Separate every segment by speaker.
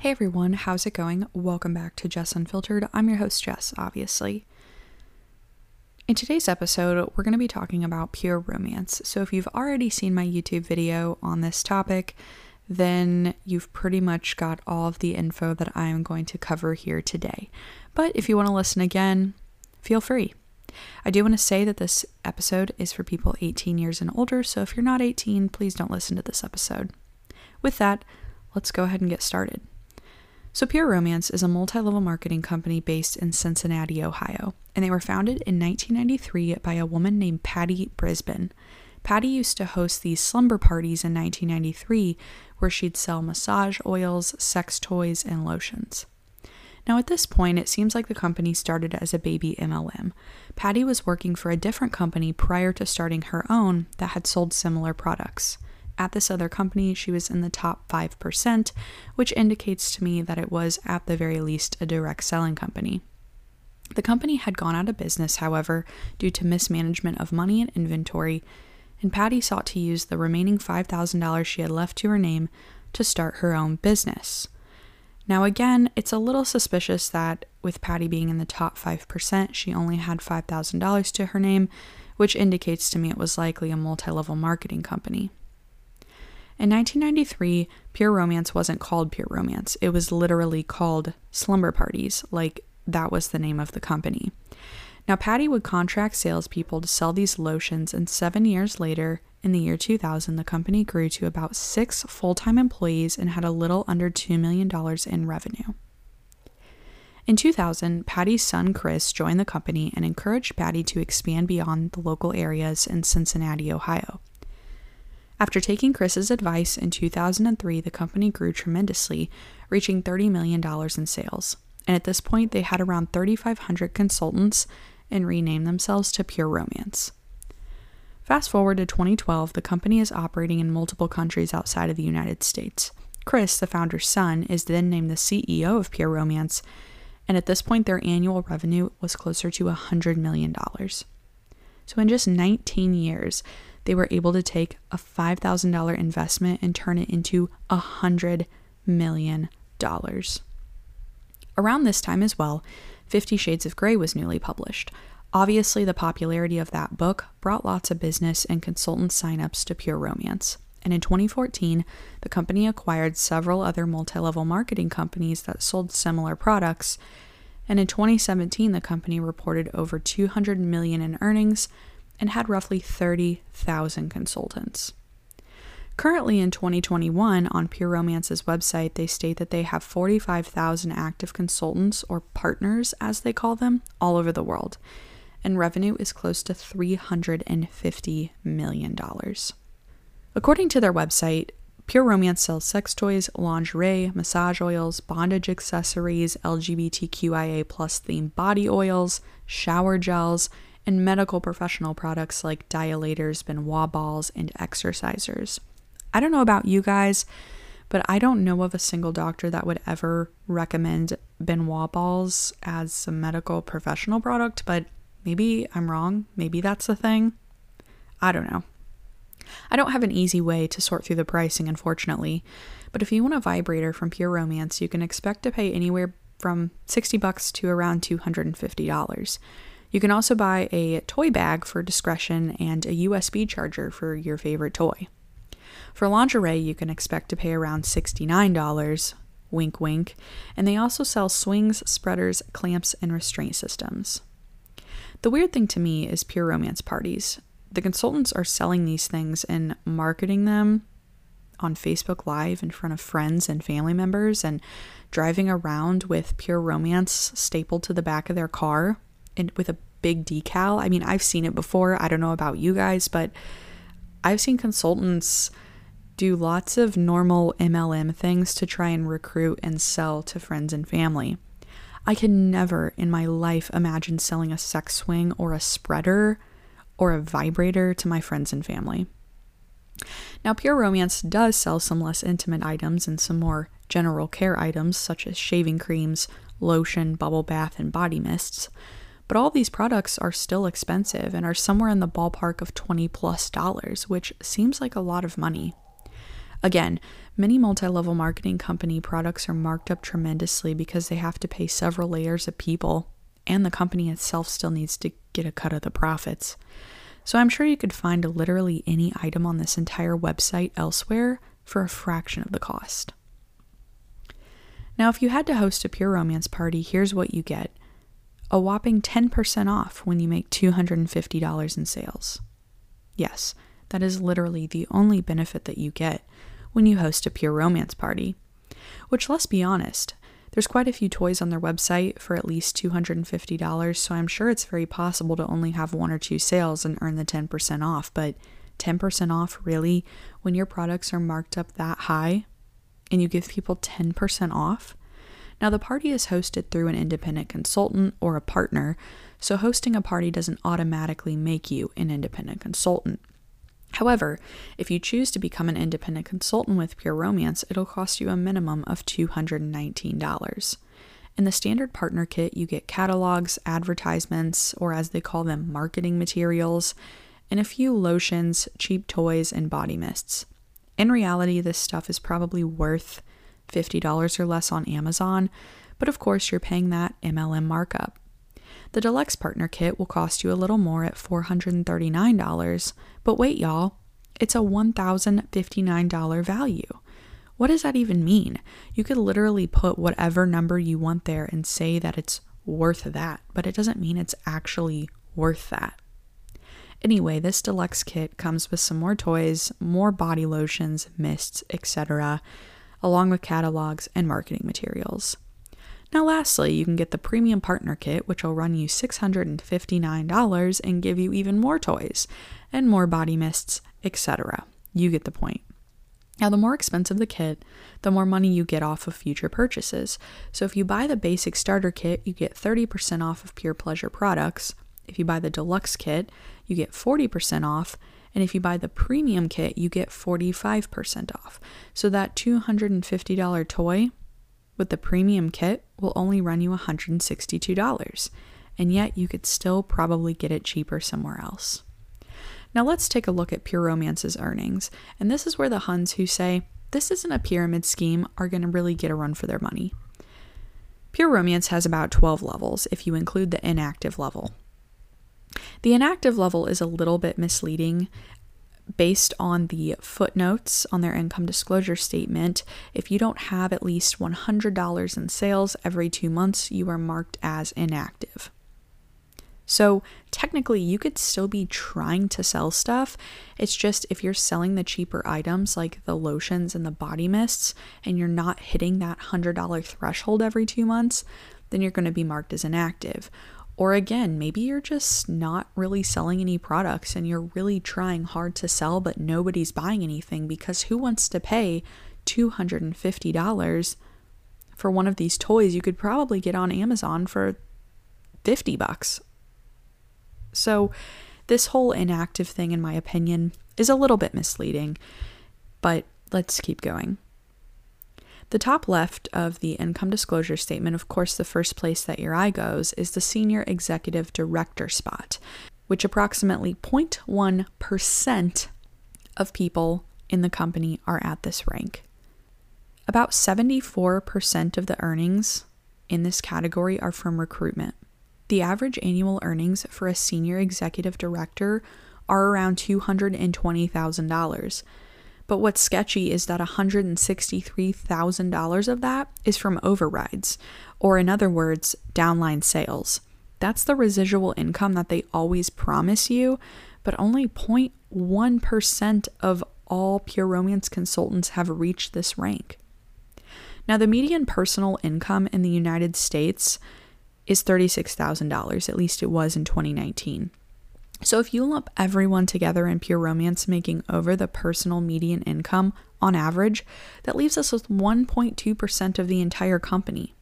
Speaker 1: Hey everyone, how's it going? Welcome back to Jess Unfiltered. I'm your host, Jess, obviously. In today's episode, we're going to be talking about pure romance. So, if you've already seen my YouTube video on this topic, then you've pretty much got all of the info that I am going to cover here today. But if you want to listen again, feel free. I do want to say that this episode is for people 18 years and older, so if you're not 18, please don't listen to this episode. With that, let's go ahead and get started. So, Pure Romance is a multi level marketing company based in Cincinnati, Ohio, and they were founded in 1993 by a woman named Patty Brisbin. Patty used to host these slumber parties in 1993 where she'd sell massage oils, sex toys, and lotions. Now, at this point, it seems like the company started as a baby MLM. Patty was working for a different company prior to starting her own that had sold similar products. At this other company, she was in the top 5%, which indicates to me that it was, at the very least, a direct selling company. The company had gone out of business, however, due to mismanagement of money and inventory, and Patty sought to use the remaining $5,000 she had left to her name to start her own business. Now, again, it's a little suspicious that with Patty being in the top 5%, she only had $5,000 to her name, which indicates to me it was likely a multi level marketing company. In 1993, Pure Romance wasn't called Pure Romance. It was literally called Slumber Parties, like that was the name of the company. Now, Patty would contract salespeople to sell these lotions, and seven years later, in the year 2000, the company grew to about six full time employees and had a little under $2 million in revenue. In 2000, Patty's son Chris joined the company and encouraged Patty to expand beyond the local areas in Cincinnati, Ohio. After taking Chris's advice in 2003, the company grew tremendously, reaching $30 million in sales. And at this point, they had around 3,500 consultants and renamed themselves to Pure Romance. Fast forward to 2012, the company is operating in multiple countries outside of the United States. Chris, the founder's son, is then named the CEO of Pure Romance, and at this point, their annual revenue was closer to $100 million. So, in just 19 years, they were able to take a $5,000 investment and turn it into $100 million. Around this time as well, Fifty Shades of Grey was newly published. Obviously, the popularity of that book brought lots of business and consultant signups to Pure Romance. And in 2014, the company acquired several other multi level marketing companies that sold similar products. And in 2017, the company reported over 200 million in earnings and had roughly 30,000 consultants. Currently in 2021, on Pure Romance's website, they state that they have 45,000 active consultants, or partners as they call them, all over the world, and revenue is close to $350 million. According to their website, Pure Romance sells sex toys, lingerie, massage oils, bondage accessories, LGBTQIA plus themed body oils, shower gels, and medical professional products like dilators, Ben Wa balls, and exercisers. I don't know about you guys, but I don't know of a single doctor that would ever recommend Ben Wa balls as a medical professional product, but maybe I'm wrong. Maybe that's the thing. I don't know. I don't have an easy way to sort through the pricing, unfortunately, but if you want a vibrator from Pure Romance, you can expect to pay anywhere from 60 bucks to around $250. You can also buy a toy bag for discretion and a USB charger for your favorite toy. For lingerie, you can expect to pay around $69, wink wink, and they also sell swings, spreaders, clamps, and restraint systems. The weird thing to me is pure romance parties. The consultants are selling these things and marketing them on Facebook Live in front of friends and family members and driving around with pure romance stapled to the back of their car and with a big decal. I mean, I've seen it before. I don't know about you guys, but I've seen consultants do lots of normal MLM things to try and recruit and sell to friends and family. I can never in my life imagine selling a sex swing or a spreader or a vibrator to my friends and family. Now, Pure Romance does sell some less intimate items and some more general care items such as shaving creams, lotion, bubble bath, and body mists. But all these products are still expensive and are somewhere in the ballpark of 20 plus dollars, which seems like a lot of money. Again, many multi level marketing company products are marked up tremendously because they have to pay several layers of people, and the company itself still needs to get a cut of the profits. So I'm sure you could find literally any item on this entire website elsewhere for a fraction of the cost. Now, if you had to host a pure romance party, here's what you get a whopping 10% off when you make $250 in sales. Yes, that is literally the only benefit that you get when you host a pure romance party. Which, let's be honest, there's quite a few toys on their website for at least $250, so I'm sure it's very possible to only have one or two sales and earn the 10% off. But 10% off, really, when your products are marked up that high and you give people 10% off? Now, the party is hosted through an independent consultant or a partner, so hosting a party doesn't automatically make you an independent consultant. However, if you choose to become an independent consultant with Pure Romance, it'll cost you a minimum of $219. In the standard partner kit, you get catalogs, advertisements, or as they call them, marketing materials, and a few lotions, cheap toys, and body mists. In reality, this stuff is probably worth $50 or less on Amazon, but of course, you're paying that MLM markup. The deluxe partner kit will cost you a little more at $439, but wait, y'all, it's a $1,059 value. What does that even mean? You could literally put whatever number you want there and say that it's worth that, but it doesn't mean it's actually worth that. Anyway, this deluxe kit comes with some more toys, more body lotions, mists, etc., along with catalogs and marketing materials. Now, lastly, you can get the Premium Partner Kit, which will run you $659 and give you even more toys and more body mists, etc. You get the point. Now, the more expensive the kit, the more money you get off of future purchases. So, if you buy the basic starter kit, you get 30% off of Pure Pleasure products. If you buy the deluxe kit, you get 40% off. And if you buy the premium kit, you get 45% off. So, that $250 toy with the premium kit will only run you $162, and yet you could still probably get it cheaper somewhere else. Now let's take a look at Pure Romance's earnings, and this is where the Huns who say this isn't a pyramid scheme are going to really get a run for their money. Pure Romance has about 12 levels if you include the inactive level. The inactive level is a little bit misleading based on the footnotes on their income disclosure statement, if you don't have at least $100 in sales every two months, you are marked as inactive. So, technically, you could still be trying to sell stuff. It's just if you're selling the cheaper items like the lotions and the body mists and you're not hitting that $100 threshold every two months, then you're going to be marked as inactive. Or again, maybe you're just not really selling any products and you're really trying hard to sell, but nobody's buying anything because who wants to pay $250 for one of these toys you could probably get on Amazon for 50 bucks? So, this whole inactive thing, in my opinion, is a little bit misleading, but let's keep going. The top left of the income disclosure statement, of course, the first place that your eye goes is the senior executive director spot, which approximately 0.1% of people in the company are at this rank. About 74% of the earnings in this category are from recruitment. The average annual earnings for a senior executive director are around $220,000 but what's sketchy is that $163,000 of that is from overrides, or in other words, downline sales. That's the residual income that they always promise you, but only 0.1% of all Pure Romance consultants have reached this rank. Now, the median personal income in the United States is $36,000, at least it was in 2019. So if you lump everyone together in pure romance making over the personal median income on average, that leaves us with 1.2% of the entire company.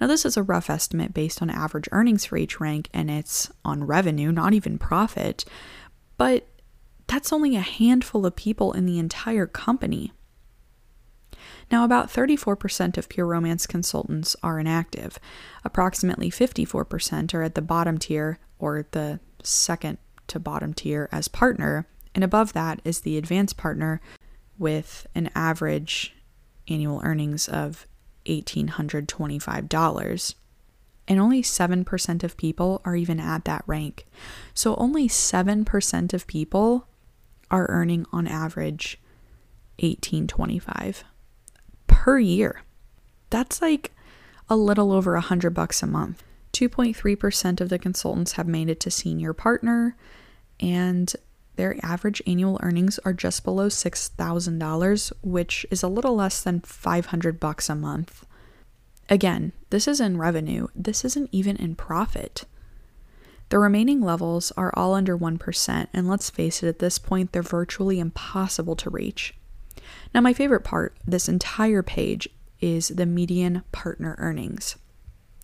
Speaker 1: Now, this is a rough estimate based on average earnings for each rank, and it's on revenue, not even profit. But that's only a handful of people in the entire company. Now, about 34% of Pure Romance consultants are inactive. Approximately 54% are at the bottom tier, or the second to bottom tier as partner, and above that is the advanced partner with an average annual earnings of $1,825. And only 7% of people are even at that rank. So only 7% of people are earning on average 1825 per year. That's like a little over a hundred bucks a month. 2.3% of the consultants have made it to senior partner, and their average annual earnings are just below $6,000, which is a little less than 500 bucks a month. Again, this is in revenue. This isn't even in profit. The remaining levels are all under 1%, and let's face it, at this point, they're virtually impossible to reach. Now, my favorite part, this entire page, is the median partner earnings.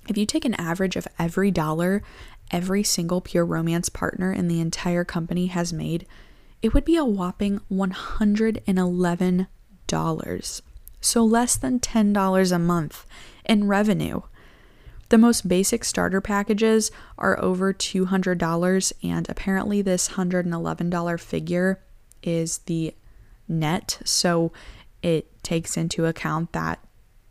Speaker 1: If you take an average of every dollar every single pure romance partner in the entire company has made, it would be a whopping $111. So less than $10 a month in revenue. The most basic starter packages are over $200, and apparently, this $111 figure is the net. So it takes into account that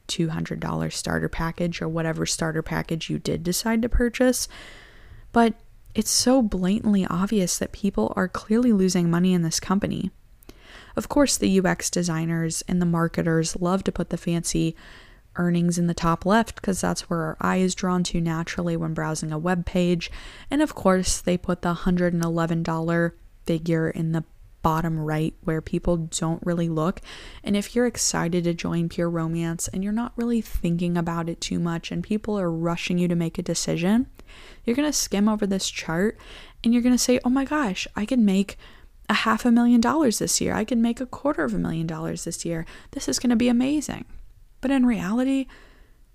Speaker 1: $200 starter package or whatever starter package you did decide to purchase. But it's so blatantly obvious that people are clearly losing money in this company. Of course, the UX designers and the marketers love to put the fancy earnings in the top left because that's where our eye is drawn to naturally when browsing a web page. And of course, they put the $111 figure in the bottom right where people don't really look. And if you're excited to join Pure Romance and you're not really thinking about it too much and people are rushing you to make a decision, you're going to skim over this chart and you're going to say, oh my gosh, I can make a half a million dollars this year. I can make a quarter of a million dollars this year. This is going to be amazing. But in reality,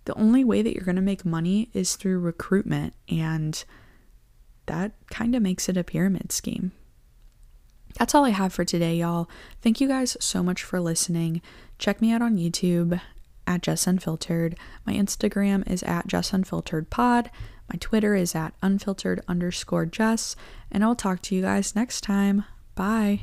Speaker 1: the only way that you're going to make money is through recruitment. And that kind of makes it a pyramid scheme. That's all I have for today, y'all. Thank you guys so much for listening. Check me out on YouTube at Jess Unfiltered. My Instagram is at Jess Unfiltered Pod. My Twitter is at unfiltered underscore Jess. And I'll talk to you guys next time. Bye.